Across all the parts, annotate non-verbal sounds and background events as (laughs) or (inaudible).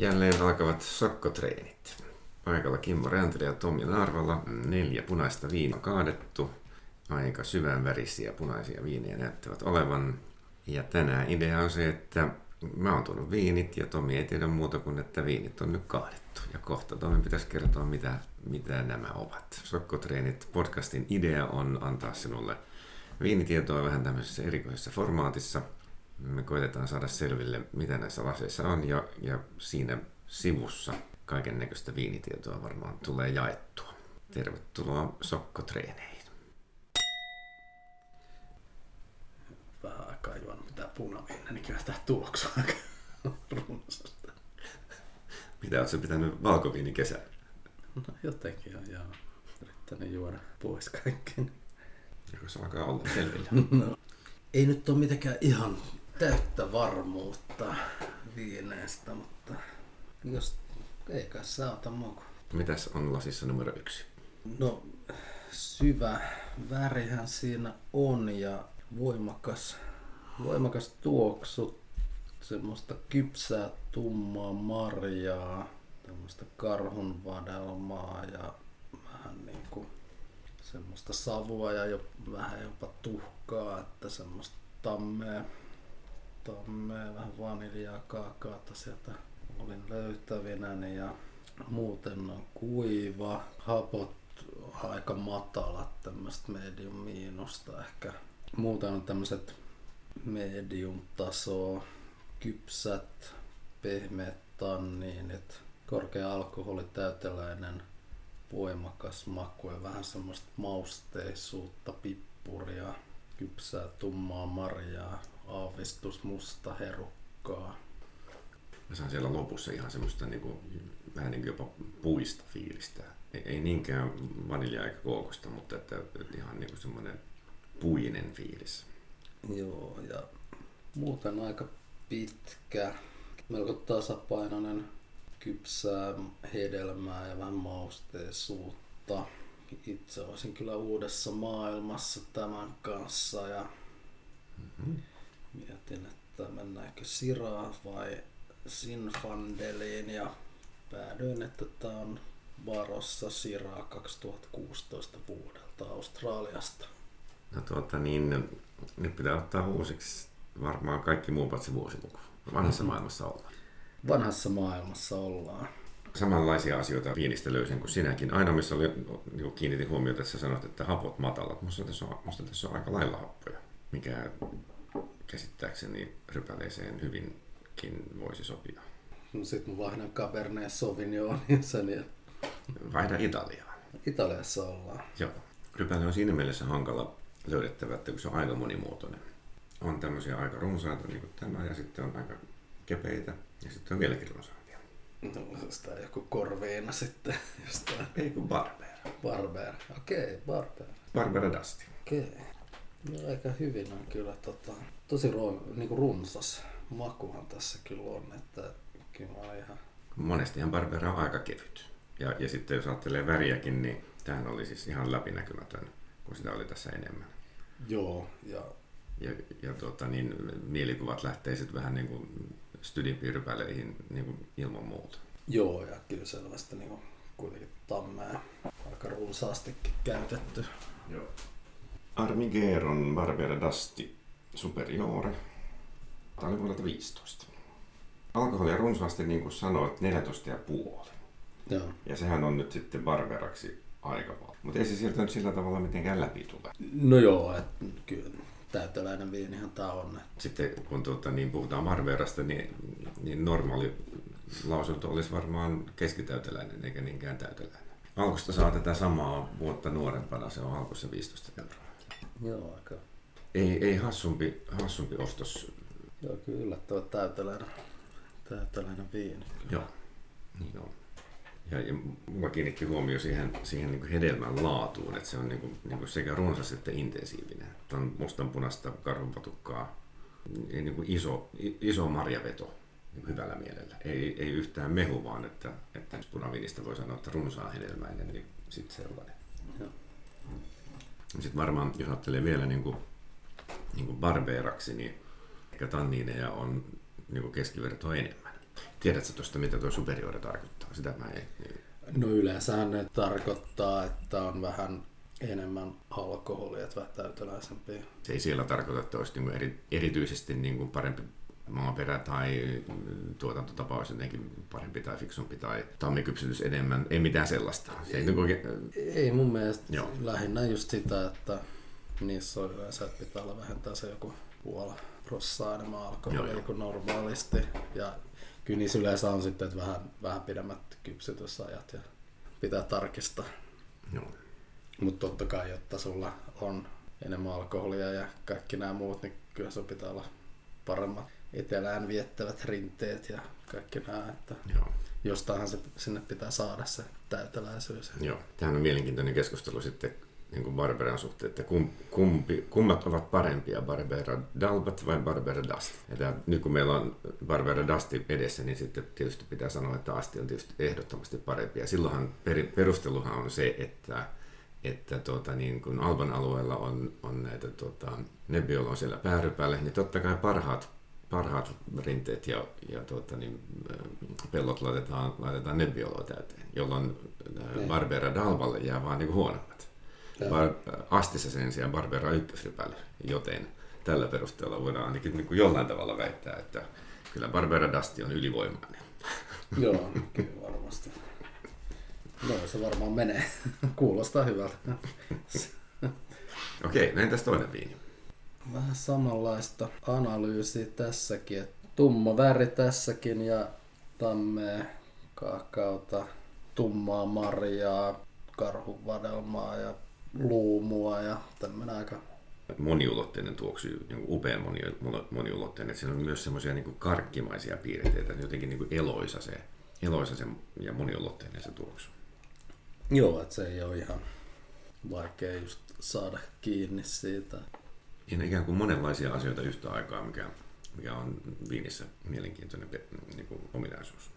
Jälleen alkavat sokkotreenit. Paikalla Kimmo Räntelä ja Tomi Narvala. Neljä punaista viinaa kaadettu. Aika syvänvärisiä punaisia viinejä näyttävät olevan. Ja tänään idea on se, että mä oon tuonut viinit ja Tomi ei tiedä muuta kuin, että viinit on nyt kaadettu. Ja kohta Tomi pitäisi kertoa, mitä, mitä nämä ovat. Sokkotreenit podcastin idea on antaa sinulle viinitietoa vähän tämmöisessä erikoisessa formaatissa. Me koitetaan saada selville, mitä näissä laseissa on ja, ja siinä sivussa kaiken näköistä viinitietoa varmaan tulee jaettua. Tervetuloa sokkotreeneihin. vähän aikaa juonut mitään punaviinä, niin kyllä tämä tuoksuu aika runsasta. Mitä oletko pitänyt valkoviini kesän? No jotenkin on joo. Yrittänyt juoda pois kaiken. Joko se alkaa olla selvillä? (laughs) No. Ei nyt ole mitenkään ihan täyttä varmuutta viineestä, mutta jos ei kai saata muku. Mitäs on lasissa numero yksi? No syvä värihän siinä on ja voimakas, voimakas tuoksu, semmoista kypsää tummaa marjaa, tämmöistä karhun vadelmaa ja vähän niin kuin semmoista savua ja jo, vähän jopa tuhkaa, että semmoista tammea, tammea vähän vaniljaa, kaakaata sieltä olin löytävinäni ja muuten on kuiva, hapot aika matalat, tämmöistä medium miinusta ehkä. Muuten on tämmöiset medium tasoa, kypsät, pehmeät tanniinit, korkea alkoholi, täyteläinen, voimakas maku ja vähän semmoista mausteisuutta, pippuria, kypsää tummaa marjaa, aavistus musta herukkaa. Mä saan siellä lopussa ihan semmoista niin kuin, vähän niin kuin jopa puista fiilistä. Ei, ei niinkään vaniljaa eikä kookosta, mutta että, että ihan niin kuin semmoinen puinen fiilis. Joo, ja muuten aika pitkä, melko tasapainoinen, kypsää hedelmää ja vähän mausteisuutta. Itse olisin kyllä uudessa maailmassa tämän kanssa ja Mm-hmm. Mietin, että mennäänkö Siraa vai Sinfandeliin ja päädyin, että tämä on Varossa Siraa 2016 vuodelta Australiasta. No tuota niin, nyt pitää ottaa uusiksi varmaan kaikki muu paitsi vuosiluku. Vanhassa maailmassa ollaan. Vanhassa maailmassa ollaan. Samanlaisia asioita viinistä löysin kuin sinäkin. Aina missä oli, niin kiinnitin huomiota, että sä sanoit, että hapot matalat. Musta tässä on, musta tässä on aika lailla happoja, mikä käsittääkseni rypäleeseen hyvinkin voisi sopia. No sit mä vaihdan Cabernet Sauvignonin sen ja Vaihda Italiaan. Italiassa ollaan. Joo. Rypäle on siinä mielessä hankala löydettävä, että kun se on aika monimuotoinen. On tämmöisiä aika runsaita, niin kuin tämä, ja sitten on aika kepeitä, ja sitten on vieläkin runsaampia. No, sitä joku korviina sitten (laughs) jostain Ei kuin Barbera. Barber. Okei, okay, Barber. Barbera Dusty. Okei. Okay. No aika hyvin on kyllä tota, tosi ro, niinku runsas makuhan tässä kyllä on, että kyllä on ihan Monestihan Barbera on aika kevyt. Ja, ja sitten jos ajattelee väriäkin, niin tämähän oli siis ihan läpinäkymätön, kun sitä oli tässä enemmän. Joo, ja Ja, ja tuota, niin, mielikuvat lähtee sitten vähän niin kuin studiopiirrypäleihin niin kuin ilman muuta. joo, ja kyllä selvästi niinku kuitenkin tammea aika runsaastikin käytetty. Joo. Armigeron Barbera Dusty Superiore. Tämä oli vuodelta 15. Alkoholia runsaasti, niin kuin sanoit, 14,5. Joo. Ja sehän on nyt sitten Barberaksi aika paljon. Mutta ei se sieltä nyt sillä tavalla mitenkään läpi tule. No joo, että kyllä täyteläinen viinihan tää on. Sitten kun tuota, niin puhutaan Barberasta, niin, niin normaali lausunto olisi varmaan keskitäyteläinen eikä niinkään täyteläinen. Alkusta saa tätä samaa vuotta nuorempana, se on alkussa 15 euroa. Joo, aika. Ei, ei hassumpi, hassumpi ostos. Joo, kyllä yllättävän täyteläinen, täyteläinen viini. Kyllä. Joo, niin on. Ja, ja mulla kiinnitti huomio siihen, siihen niin hedelmän laatuun, että se on niin kuin, niin kuin sekä runsas että intensiivinen. Tämä on mustanpunasta karhunpatukkaa, ei niin kuin iso, iso marjaveto niin kuin hyvällä mielellä. Ei, ei yhtään mehu, vaan että, että punaviinistä voi sanoa, että runsaa hedelmäinen, niin sitten sellainen. Joo. Sitten varmaan, jos ajattelee vielä niin kuin, niin kuin barbeeraksi, niin ehkä tanniineja on niin kuin keskivertoa enemmän. Tiedätkö tuosta, mitä tuo superiore tarkoittaa? Sitä mä en... No yleensähän ne tarkoittaa, että on vähän enemmän alkoholia, että vähän täyteläisempiä. Se ei siellä tarkoita, että olisi niin eri, erityisesti niin kuin parempi maaperä tai tuotantotapa olisi jotenkin parempi tai fiksumpi tai tammikypsytys enemmän. Ei mitään sellaista. Se ei, niin oikein... ei mun mielestä Joo. lähinnä just sitä, että niissä on yleensä, että pitää olla vähentää se joku puola prossaa enemmän alkoholia kuin normaalisti. Ja kyllä niissä yleensä on sitten, että vähän, vähän pidemmät kypsytysajat ja pitää tarkistaa. Joo. Mutta totta kai, jotta sulla on enemmän alkoholia ja kaikki nämä muut, niin kyllä se pitää olla paremmat etelään viettävät rinteet ja kaikki nämä, että Joo. jostainhan se sinne pitää saada se täyteläisyys. Joo, tämähän on mielenkiintoinen keskustelu sitten niin kuin Barberan suhteen, että kumpi, kummat ovat parempia, Barbera Dalbat vai Barbera Dust. Ja tämä, nyt kun meillä on Barbera Dusti edessä, niin sitten tietysti pitää sanoa, että Asti on tietysti ehdottomasti parempi. Ja silloinhan per, perusteluhan on se, että että tuota, niin kun Alban alueella on, on näitä tuota, Nebbiolo on siellä päärypäällä, niin totta kai parhaat parhaat rinteet ja, ja tuota, niin, pellot laitetaan, laitetaan Nebbioloa täyteen, jolloin niin. Barbera Dalvalle jää vaan niin huonommat. Bar- Astissa sen sijaan Barbera ykkösrypälle, joten tällä perusteella voidaan ainakin niin kuin jollain tavalla väittää, että kyllä Barbera Dasti on ylivoimainen. (laughs) Joo, kyllä varmasti. No se varmaan menee. (laughs) Kuulostaa hyvältä. (laughs) Okei, näin tässä toinen viini vähän samanlaista analyysiä tässäkin. Että tumma väri tässäkin ja tammea, kaakaota, tummaa marjaa, karhuvadelmaa ja luumua ja tämmöinen aika moniulotteinen tuoksu, niin upea moni, moniulotteinen. Siinä on myös semmoisia niin karkkimaisia piirteitä, jotenkin niin kuin eloisa se, eloisa se ja moniulotteinen se tuoksu. Joo, että se ei ole ihan vaikea just saada kiinni siitä siinä ikään kuin monenlaisia asioita yhtä aikaa, mikä, mikä on viinissä mielenkiintoinen niin kuin ominaisuus.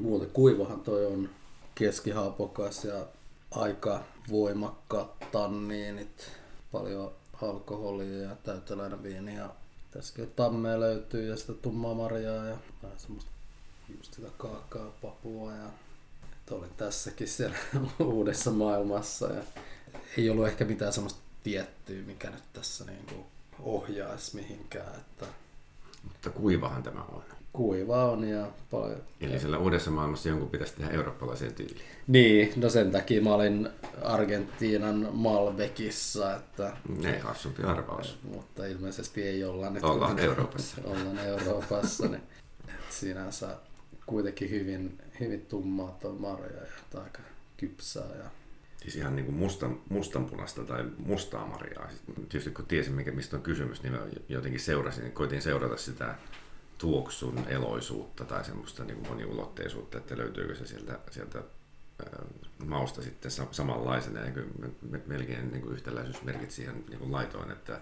Muuten kuivahan toi on keskihaapokas ja aika voimakkaat tanniinit, paljon alkoholia ja täyteläinen viini ja tässäkin tammea löytyy ja sitä tummaa marjaa ja vähän semmoista just sitä kaakkaa, papua ja oli tässäkin siellä (laughs) uudessa maailmassa ja ei ollut ehkä mitään semmoista tiettyä, mikä nyt tässä niin kuin ohjaisi mihinkään. Että Mutta kuivahan tämä on. Kuiva on ja paljon. Eli siellä uudessa maailmassa jonkun pitäisi tehdä eurooppalaisen tyyliin. Niin, no sen takia mä olin Argentiinan Malbekissa. Että, ne hassumpi arvaus. Mutta ilmeisesti ei olla nyt. Ollaan Euroopassa. (laughs) ollaan Euroopassa, niin siinä saa kuitenkin hyvin, hyvin tummaa tuo marja ja aika kypsää ja Siis ihan niin kuin mustan, mustanpunasta tai mustaa marjaa. Siis tietysti kun tiesin, mikä, mistä on kysymys, niin mä jotenkin seurasin, niin koitin seurata sitä tuoksun eloisuutta tai semmoista niin kuin moniulotteisuutta, että löytyykö se sieltä, sieltä mausta sitten samanlaisena. Ja kyllä melkein niin kuin yhtäläisyysmerkit siihen niin kuin laitoin, että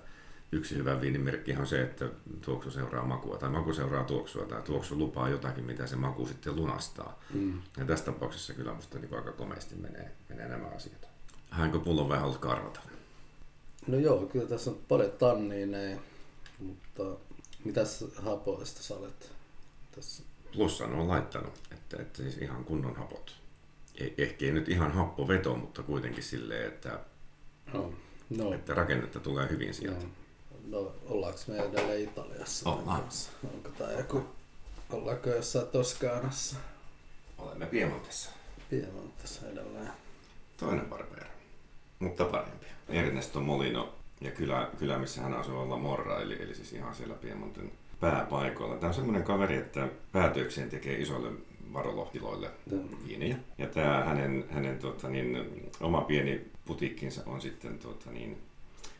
yksi hyvä viinimerkki on se, että tuoksu seuraa makua tai maku seuraa tuoksua tai tuoksu lupaa jotakin, mitä se maku sitten lunastaa. Mm. Ja tässä tapauksessa kyllä musta niin aika komeasti menee, menee nämä asiat. Hänko pullon vähän ollut karvata? No joo, kyllä tässä on paljon tanniineja, mutta mitäs hapoista sä olet tässä? Plussan on laittanut, että, että siis ihan kunnon hapot. Ei, ehkä ei nyt ihan happoveto, mutta kuitenkin silleen, että, no, no. että rakennetta tulee hyvin sieltä. No. No, ollaanko me edelleen Italiassa? Ollaan. Onko tämä joku, ollaanko jossain Toskaanassa? Olemme Piemontessa. Piemontessa edelleen. Toinen Barbera, mutta parempi. Ernesto Molino ja kylä, kylä missä hän asuu olla Morra, eli, eli siis ihan siellä Piemonten pääpaikoilla. Tämä on semmoinen kaveri, että päätökseen tekee isoille varolohtiloille viinejä. Ja tämä hänen, hänen tota, niin, oma pieni putiikkinsa on sitten tota, niin,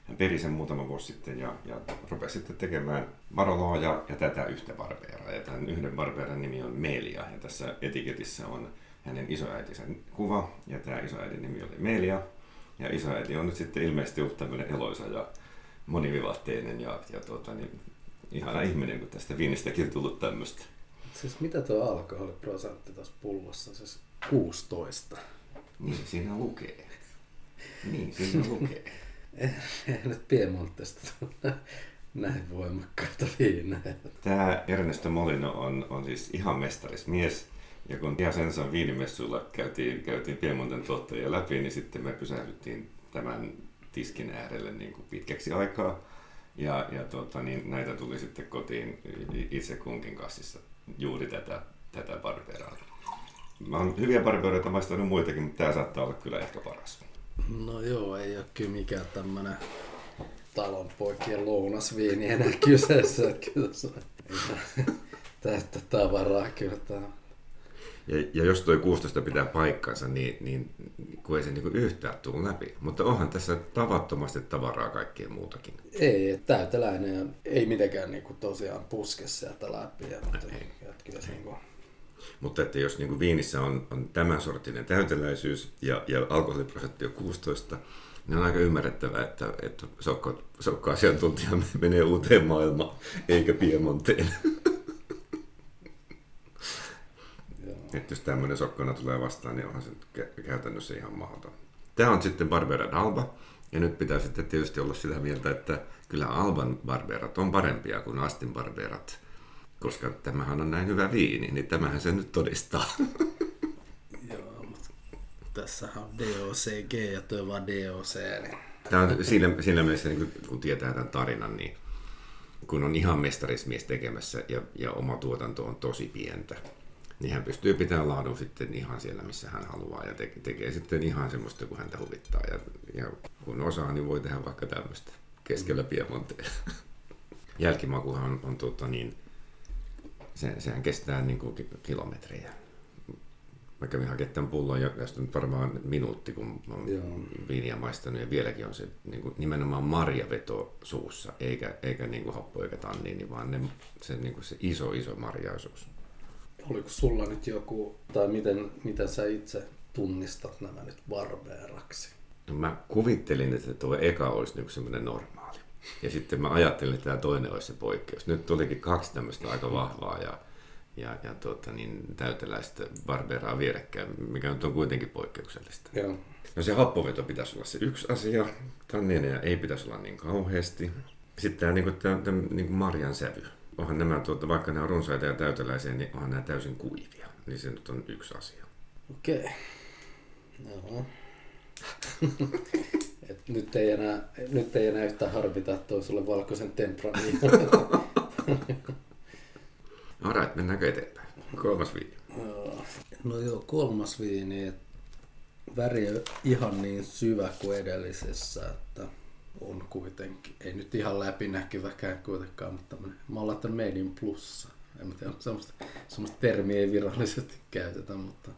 hän peri sen muutama vuosi sitten ja, ja rupesi sitten tekemään Baroloa ja, ja tätä yhtä barbeeraa. Ja tämän yhden barbeeran nimi on Melia ja tässä etiketissä on hänen isoäitinsä kuva ja tämä isoäidin nimi oli Melia. Ja isoäiti on nyt sitten ilmeisesti ollut tämmöinen eloisa ja monivivahteinen ja, ja tuota, niin, ihana ihminen, kun tästä viinistäkin on tullut tämmöistä. Siis mitä tuo alkoholiprosentti tuossa pullossa? Siis 16. Niin, siinä lukee. Niin, siinä lukee. (laughs) nyt Piemontesta näin voimakkaita viinejä. Tämä Ernesto Molino on, on siis ihan mestarismies. Ja kun Piacensan viinimessuilla käytiin, käytiin Piemonten tuottajia läpi, niin sitten me pysähdyttiin tämän tiskin äärelle niin kuin pitkäksi aikaa. Ja, ja tuota, niin näitä tuli sitten kotiin itse kunkin kassissa juuri tätä, tätä barberaa. Mä oon hyviä barberoita maistanut muitakin, mutta tämä saattaa olla kyllä ehkä paras. No joo, ei ole kyllä mikään tämmönen talonpoikien lounasviini enää (laughs) kyseessä. Kyllä se täyttä tavaraa kyllä tämä. Ja, ja jos tuo 16 pitää paikkansa, niin, niin kun ei se niin yhtään tule läpi. Mutta onhan tässä tavattomasti tavaraa kaikkien muutakin. Ei, täyteläinen ei mitenkään niin kuin tosiaan puske sieltä läpi. Ja, mutta ei. Kyllä se niin kuin... Mutta että jos niin kuin viinissä on, on tämän sortinen täyteläisyys ja, ja alkoholiprosentti on 16, niin on aika ymmärrettävää, että, että sokko, sokko-asiantuntija (laughs) menee uuteen maailmaan, eikä Piemonteen. Että jos tämmöinen sokkona tulee vastaan, niin onhan se käytännössä ihan mahdoton. Tämä on sitten Barbera Alba, ja nyt pitää sitten tietysti olla sitä mieltä, että kyllä Alban barberat on parempia kuin Astin barberat, koska tämähän on näin hyvä viini, niin tämähän se nyt todistaa. (laughs) Joo, mutta tässähän on DOCG ja tuo vaan DOC. Niin... Tämä on siinä, siinä mielessä, niin kun tietää tämän tarinan, niin kun on ihan mestarismies tekemässä ja, ja oma tuotanto on tosi pientä, niin hän pystyy pitämään laadun sitten ihan siellä, missä hän haluaa ja te- tekee sitten ihan semmoista, kun häntä huvittaa. Ja, ja kun osaa, niin voi tehdä vaikka tämmöistä keskellä Piemonteen. (laughs) Jälkimakuhan on, on tuota, niin, se, sehän kestää niin kuin kilometrejä. Mä kävin hakemaan tämän pullon ja tästä nyt varmaan minuutti, kun olen Joo. viiniä maistanut ja vieläkin on se niin kuin, nimenomaan marjaveto suussa, eikä, eikä niin kuin happo eikä tanniini, vaan ne, se, niin kuin se iso iso marjaisuus oliko sulla nyt joku, tai miten, miten sä itse tunnistat nämä nyt barbeeraksi? No mä kuvittelin, että tuo eka olisi niin semmoinen normaali. Ja sitten mä ajattelin, että tämä toinen olisi se poikkeus. Nyt tulikin kaksi tämmöistä aika vahvaa ja, ja, ja tuota, niin täyteläistä barberaa vierekkäin, mikä nyt on kuitenkin poikkeuksellista. Joo. No se happoveto pitäisi olla se yksi asia. Tannineja ei pitäisi olla niin kauheasti. Sitten tämä, niin kuin, tämä, tämä niin kuin marjan sävy onhan nämä, tuota, vaikka ne on runsaita ja täyteläisiä, niin onhan nämä täysin kuivia. Niin se nyt on yksi asia. Okei. Okay. Joo. (laughs) Et nyt, ei enää, nyt ei enää yhtään harvita toi sulle valkoisen tempraniin. (laughs) Alright, mennäänkö eteenpäin? Kolmas viini. No joo, kolmas viini. Väri on ihan niin syvä kuin edellisessä, että on kuitenkin, ei nyt ihan läpinäkyväkään kuitenkaan, mutta tämmöinen, mä oon laittanut in Plussa. En tiedä, semmoista, semmoista termiä ei virallisesti käytetä, mutta...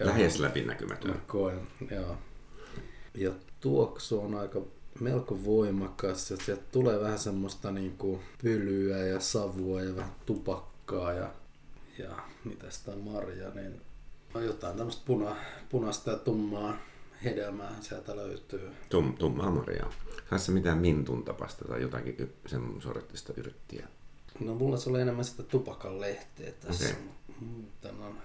Lähes läpinäkymätön. Mä koen, joo. Ja tuoksu on aika melko voimakas ja sieltä tulee vähän semmoista niin kuin pölyä ja savua ja vähän tupakkaa ja, ja mitä sitä marja, niin on jotain tämmöistä puna, punaista ja tummaa hedelmää sieltä löytyy. Tum, tummaa marjaa. Saisi mitään mintun tapasta tai jotakin sen sortista yrttiä? No mulla se oli enemmän sitä tupakan lehteä tässä. Okay. Tämä on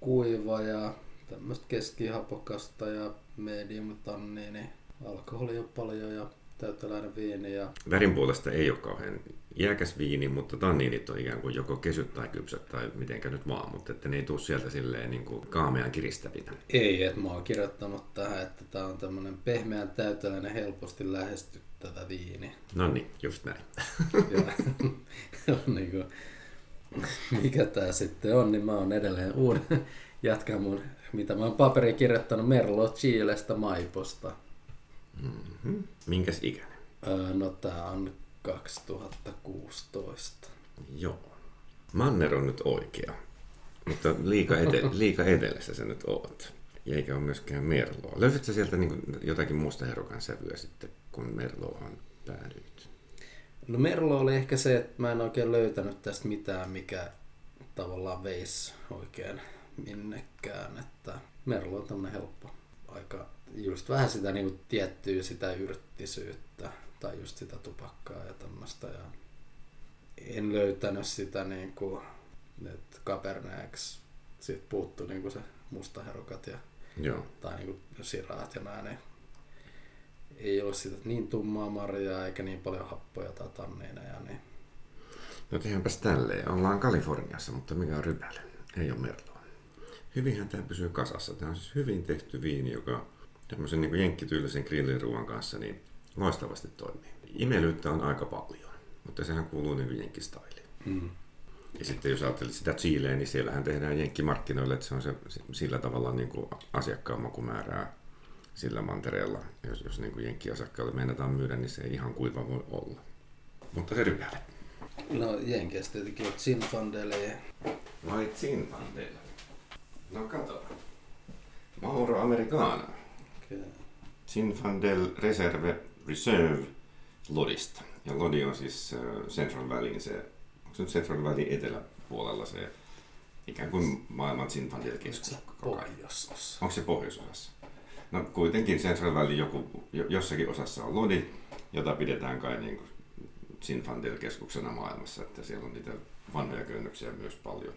kuiva ja tämmöistä keskihapokasta ja medium tanniini. Alkoholia paljon ja täyteläinen viini. Ja... Värin puolesta ei ole kauhean iäkäs viini, mutta tanniinit on ikään kuin joko kesyt tai kypsät tai mitenkä nyt vaan, mutta että ne ei tule sieltä silleen niin kuin kaamean kiristävinä. Ei, että mä oon kirjoittanut tähän, että tämä on tämmöinen pehmeän täyteläinen helposti lähestyttävä viini. No niin, just näin. (laughs) niin kuin, mikä tämä sitten on, niin mä oon edelleen uuden jatkan mun, mitä mä oon paperi kirjoittanut Merlo Chilestä Maiposta. Mm-hmm. Minkäs ikäinen? Öö, no tää on 2016. Joo. Manner on nyt oikea, mutta liika, ete- (laughs) liika etelässä sä nyt oot. Eikä ole myöskään Merloa. Löysitkö sieltä niin jotakin muusta herukan sävyä sitten, kun Merloaan päädyit? No Merlo oli ehkä se, että mä en oikein löytänyt tästä mitään, mikä tavallaan veisi oikein minnekään. Että Merlo on tämmönen helppo aika just vähän sitä niin kuin tiettyä sitä yrttisyyttä tai just sitä tupakkaa ja tämmöistä. Ja en löytänyt sitä niin kuin, että Caberneeksi siitä puuttu niin kuin se mustaherukat ja, Joo. tai niin kuin siraat ja näin. Niin ei ole sitä niin tummaa marjaa eikä niin paljon happoja tai tanniineja. Niin... No tehdäänpäs tälleen. Ollaan Kaliforniassa, mutta mikä on rypäle? Ei ole merloa. Hyvinhän tämä pysyy kasassa. Tämä on siis hyvin tehty viini, joka tämmöisen niin jenkkityylisen grilliruuan kanssa niin loistavasti toimii. Imelyyttä on aika paljon, mutta sehän kuuluu niin jenkkistailiin. Mm. Ja sitten jos ajattelet sitä Chileä, niin siellähän tehdään jenkkimarkkinoille, että se on se, sillä tavalla niin kuin asiakkaan makumäärää sillä mantereella. Jos, jos niin jenkkiasiakkaalle meinataan myydä, niin se ei ihan kuiva voi olla. Mutta se rypäle. No Jenkeistä tietenkin on Zinfandele. Vai Zinfandele? No kato. Mauro Americano. Okay. Zinfandel Reserve Reserve Lodista. Ja Lodi on siis äh, Central Valleyin se, onko se nyt Central Valley eteläpuolella se ikään kuin maailman Zinfandel-keskus? Pohjoisosassa. Onko se pohjoisosassa? No kuitenkin Central Valley joku, jossakin osassa on Lodi, jota pidetään kai niin kuin Zinfandel-keskuksena maailmassa, että siellä on niitä vanhoja köynnöksiä myös paljon.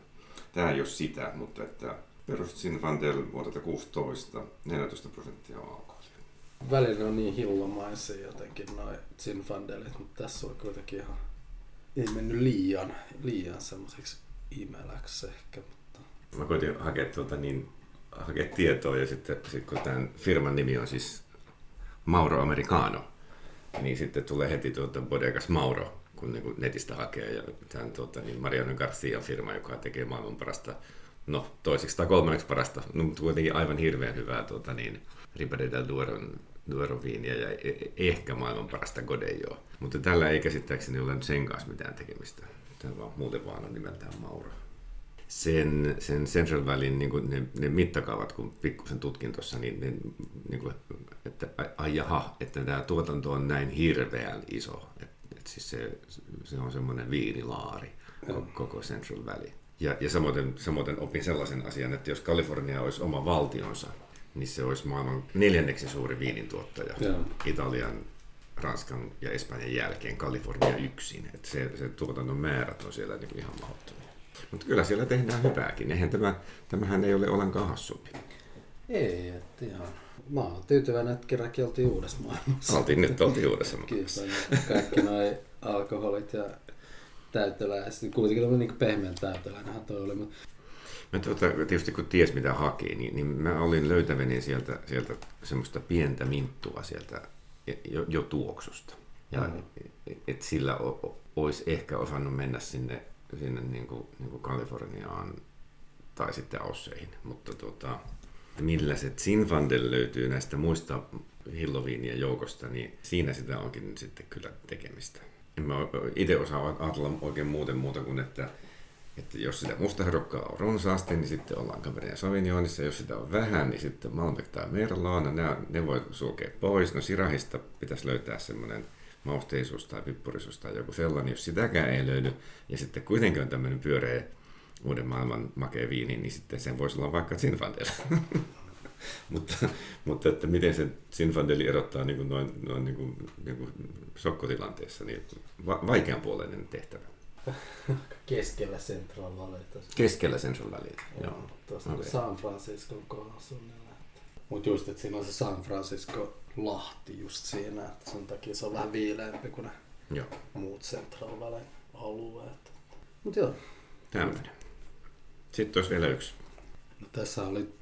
Tämä ei ole sitä, mutta että perusti Zinfandel vuodelta 16, 14 prosenttia on alkoholia. Välillä on niin hillomaisia jotenkin noin Zinfandelit, mutta tässä on kuitenkin ihan ei mennyt liian, liian semmoiseksi imeläksi ehkä. Mutta... Mä koitin hakea, tuota, niin, hakea tietoa ja sitten sit kun tämän firman nimi on siis Mauro Americano, niin sitten tulee heti tuota Bodegas Mauro, kun niin netistä hakee. Ja tämän tuota, niin Mariano Garcia firma, joka tekee maailman parasta, no toiseksi tai kolmanneksi parasta, no, mutta kuitenkin aivan hirveän hyvää tuota, niin, Ribade del Dueron, Dueron viiniä ja e, e, ehkä maailman parasta Godelloa. Mutta tällä ei käsittääkseni ole sen kanssa mitään tekemistä. Tämä vaan, muuten vaan on nimeltään Mauro sen, sen Central Valleyn niin ne, ne mittakaavat, kun pikkusen tutkin tuossa, niin, ne, niin kuin, että ai jaha, että tämä tuotanto on näin hirveän iso. Että et siis se, se on semmoinen viinilaari koko Central Valley. Ja, ja samoin, samoin opin sellaisen asian, että jos Kalifornia olisi oma valtionsa, niin se olisi maailman neljänneksi suuri viinintuottaja. Ja. Italian, Ranskan ja Espanjan jälkeen Kalifornia yksin. Että se, se tuotannon määrät on siellä niin ihan mahdottomia. Mutta kyllä siellä tehdään hyvääkin. Eihän tämä, tämähän ei ole ollenkaan hassumpi. Ei, että ihan. Mä oon tyytyväinen, että kerrankin oltiin uudessa maailmassa. Oltiin nyt oltiin uudessa maailmassa. Kyllä, kaikki noin alkoholit ja täytelä. Ja sitten kuitenkin oli niin pehmeän täytelänähän toi oli. Mutta... Mä tuota, tietysti kun ties mitä haki, niin, niin mä olin löytäväni sieltä, sieltä semmoista pientä minttua sieltä jo, jo tuoksusta. Ja mm. et, et sillä o, olisi ehkä osannut mennä sinne sinne niin kuin, niin kuin Kaliforniaan tai sitten Ausseihin. Mutta tuota, millä se Zinfandel löytyy näistä muista hilloviinien joukosta, niin siinä sitä onkin sitten kyllä tekemistä. En mä itse osaa ajatella oikein muuten muuta kuin, että, että jos sitä mustaherokkaa on runsaasti, niin sitten ollaan Cabernet Sauvignonissa. Jos sitä on vähän, niin sitten Malbec tai Merlot, ne, ne voi sulkea pois. No Sirahista pitäisi löytää semmoinen mausteisuus tai pippurisuus tai joku sellainen, jos sitäkään ei löydy, ja sitten kuitenkin on tämmöinen pyöreä uuden maailman makea viini, niin sitten sen voisi olla vaikka Zinfandel. (laughs) (laughs) mutta, mutta että miten se Zinfandeli erottaa niin kuin noin, noin niin kuin, niin kuin sokkotilanteessa, niin va- vaikeanpuoleinen tehtävä. (laughs) Keskellä Central Valleyta. Keskellä Central Valleyta, joo. joo. Tuossa okay. San Franciscon kohdassa Mutta just, että siinä on se San Francisco Lahti just siinä, että sen takia se on vähän viileämpi kuin ne joo. muut Central Valley alueet. Mut joo. Tämmöinen. Sitten olisi vielä yksi. No, tässä oli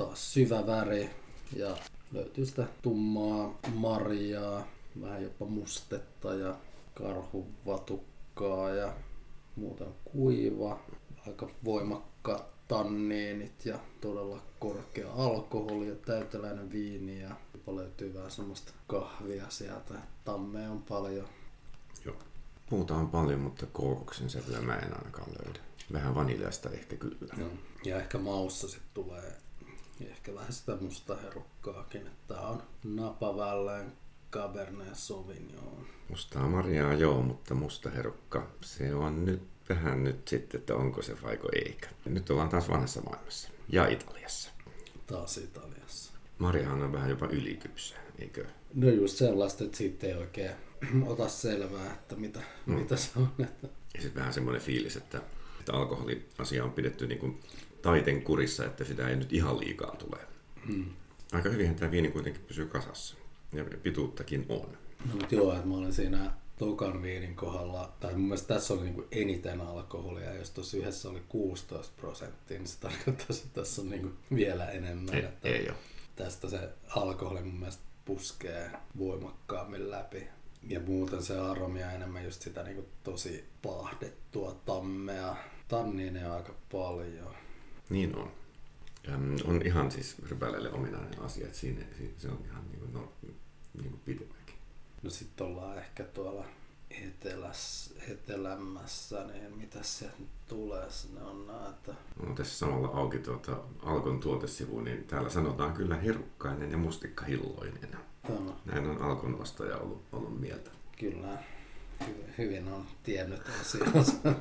taas syvä väri ja löytyy sitä tummaa marjaa, vähän jopa mustetta ja karhuvatukkaa ja muuten kuiva, aika voimakkaat tanniinit ja todella korkea alkoholi ja täyteläinen viini ja löytyy vähän semmoista kahvia sieltä. Tammea on paljon. Joo. Puuta on paljon, mutta kookoksen sävyä mä en ainakaan löydä. Vähän vaniljasta ehkä kyllä. Joo. Ja ehkä maussa sitten tulee ehkä vähän sitä musta herukkaakin, että on napavälleen Cabernet Sauvignon. Mustaa marjaa joo, mutta musta herukka, se on nyt vähän nyt sitten, että onko se vaiko eikä. Nyt ollaan taas vanhassa maailmassa. Ja Italiassa. Taas Italiassa. Marjahan on vähän jopa ylikypsä, eikö? No just sellaista, että siitä ei oikein (clears throat) ota selvää, että mitä, mm. mitä se on. Että... Ja sitten vähän semmoinen fiilis, että, että alkoholiasia on pidetty niin kuin taiten kurissa, että sitä ei nyt ihan liikaa tule. Mm. Aika hyvinhän tämä viini kuitenkin pysyy kasassa. ja pituuttakin on. No, mutta joo, että mä olin siinä tokan viinin kohdalla, tai mun mielestä tässä oli niinku eniten alkoholia, jos tuossa yhdessä oli 16 prosenttia, niin se tarkoittaisi, että tässä on niinku vielä enemmän. Ei, että ei ole. Tästä se alkoholi mun mielestä puskee voimakkaammin läpi. Ja muuten se aromia enemmän just sitä niinku tosi pahdettua tammea. Tanniineja aika paljon. Niin on. On ihan siis rypäleille ominainen asia, että siinä, se on ihan niin kuin, no, niin kuin pitemmäkin. No sitten ollaan ehkä tuolla eteläs, etelämmässä, niin mitä sieltä nyt tulee? Ne on nää, että... On tässä samalla auki tuota Alkon tuotesivu, niin täällä sanotaan kyllä herukkainen ja mustikkahilloinen. Tämä, Näin on Alkon ostaja ollut, ollut mieltä. kyllä hy- hyvin on tiennyt asiansa. (laughs)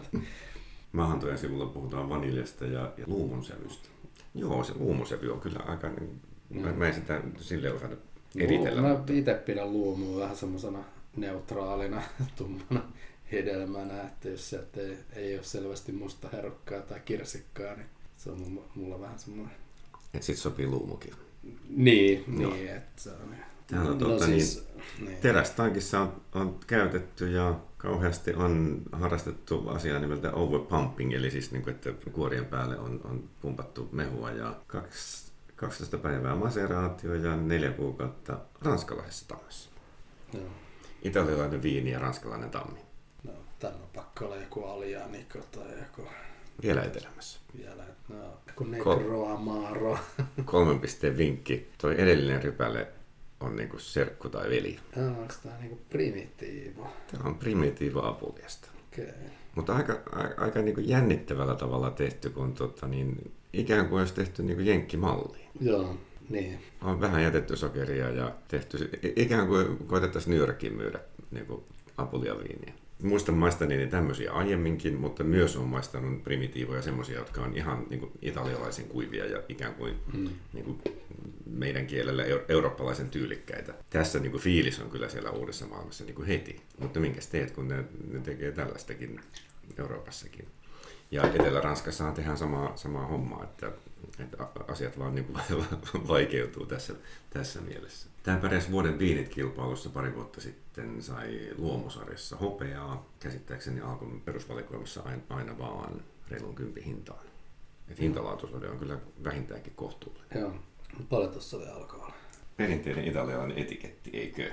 Maahantojen sivulla puhutaan vaniljasta ja, ja luumunsävystä. Joo, se luumusävy on kyllä aika... Niin, mä, mä en sitä sille osata eritellä. Mä mutta- itse pidän luomua vähän semmoisena neutraalina, (laughs) tummana hedelmänä, että jos sieltä ei, ei ole selvästi musta herukkaa tai kirsikkaa, niin se on mulla, mulla vähän semmoinen... Et sit sopii luumukin. Niin, Joo. niin, että se on... Täällä on no, tota siis, niin. Terästankissa on, on käytetty ja kauheasti on harrastettu asiaa nimeltä overpumping, eli siis niin kuin, että kuorien päälle on, on pumpattu mehua ja kaksi, 12 päivää maseraatio ja neljä kuukautta ranskalaisessa tammessa. Joo. Italialainen viini ja ranskalainen tammi. No, tän on pakko olla joku Alianiko tai joku Vielä etelämässä. vielä, no, joku Negro Amaro. Kolmen pisteen vinkki. Toi edellinen rypäle on niinku serkku tai veli. Onko tää niinku primitiivo? Tämä on primitiiva apuliasta. Okay. Mutta aika, aika, aika niin jännittävällä tavalla tehty, kun tota, niin, ikään kuin olisi tehty niin jenkkimalliin. Joo, niin. On vähän jätetty sokeria ja tehty, ikään kuin koetettaisiin New Yorkiin myydä niin kuin apuliaviiniä. Muistan maistaneeni tämmöisiä aiemminkin, mutta myös on maistanut primitiivoja, semmoisia, jotka on ihan niin kuin italialaisen kuivia ja ikään kuin, Mm. niin kuin meidän kielellä eu- eurooppalaisen tyylikkäitä. Tässä niin kuin fiilis on kyllä siellä uudessa maailmassa niin kuin heti. Mutta minkäs teet, kun ne, ne tekee tällaistakin Euroopassakin. Ja Etelä-Ranskassahan tehdään samaa, samaa hommaa, että, että asiat vaan niin kuin (laughs) vaikeutuu tässä, tässä mielessä. Tämä pärjäs vuoden viinit kilpailussa pari vuotta sitten, sai luomusarjassa hopeaa. Käsittääkseni alkun perusvalikoimassa aina, aina vaan reilun kympi hintaan. Et hintalaatuisuuden on kyllä vähintäänkin kohtuullinen. Joo. Paljon tossa oli alkoholia. Perinteinen italialainen etiketti, eikö?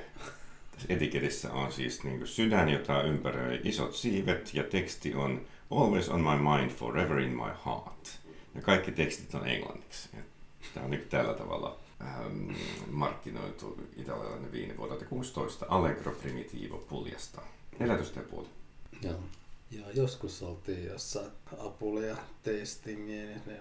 Tässä etiketissä on siis niin kuin sydän, jota ympäröi isot siivet ja teksti on Always on my mind, forever in my heart. Ja kaikki tekstit on englanniksi. Tämä on niin tällä tavalla ähm, markkinoitu italialainen viini vuodelta 16 Allegro Primitivo Puljasta. 14,5. Joo. Ja joskus oltiin jossain Apulia tastingiin, niin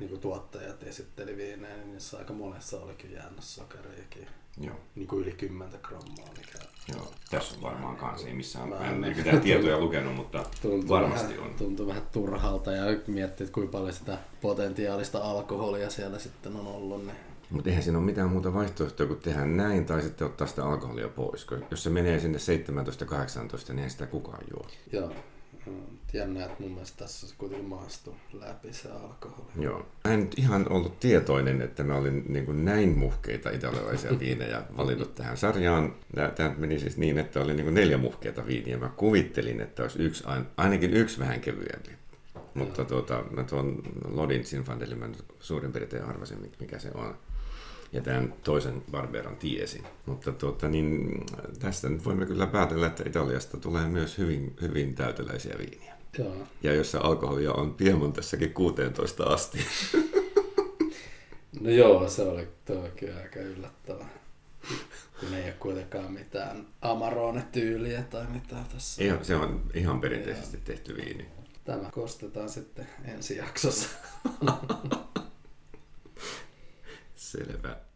niin kuin tuottajat esitteli viinejä, niin niissä aika monessa olikin jäänyt sokeriakin. Joo, Niin kuin yli 10 grammaa, mikä joo. Tässä on varmaan kans, ei missään, Mä mä en niin mitään (laughs) tietoja lukenut, mutta tuntuu, varmasti vähän, on. tuntuu vähän turhalta. Ja miettii, että kuinka paljon sitä potentiaalista alkoholia siellä sitten on ollut. Niin Mutta eihän siinä ole mitään muuta vaihtoehtoa kuin tehdä näin tai sitten ottaa sitä alkoholia pois. Jos se menee sinne 17-18, niin ei sitä kukaan juo. Joo. Jännä, että mun mielestä tässä se kuitenkin maastui läpi se alkoholi. Joo. Mä en nyt ihan ollut tietoinen, että mä olin niin kuin näin muhkeita italialaisia viinejä valinnut tähän sarjaan. Tämä meni siis niin, että oli niin kuin neljä muhkeita viiniä. Mä kuvittelin, että olisi yksi, ain- ainakin yksi vähän kevyempi. Mutta tuota, mä tuon Lodin Zinfandelin mä suurin piirtein arvasin, mikä se on. Ja tämän toisen Barberan tiesin. Mutta tuota, niin, tästä nyt voimme kyllä päätellä, että Italiasta tulee myös hyvin, hyvin täyteläisiä viiniä. Joo. Ja jossa alkoholia on Piemontessakin 16 asti. (laughs) No joo, se oli toki aika yllättävä. Kun ei ole kuitenkaan mitään Amarone-tyyliä tai mitään tässä. Ihan, se on ihan perinteisesti tehty viini. Tämä kostetaan sitten ensi jaksossa. (laughs) c'est le vent.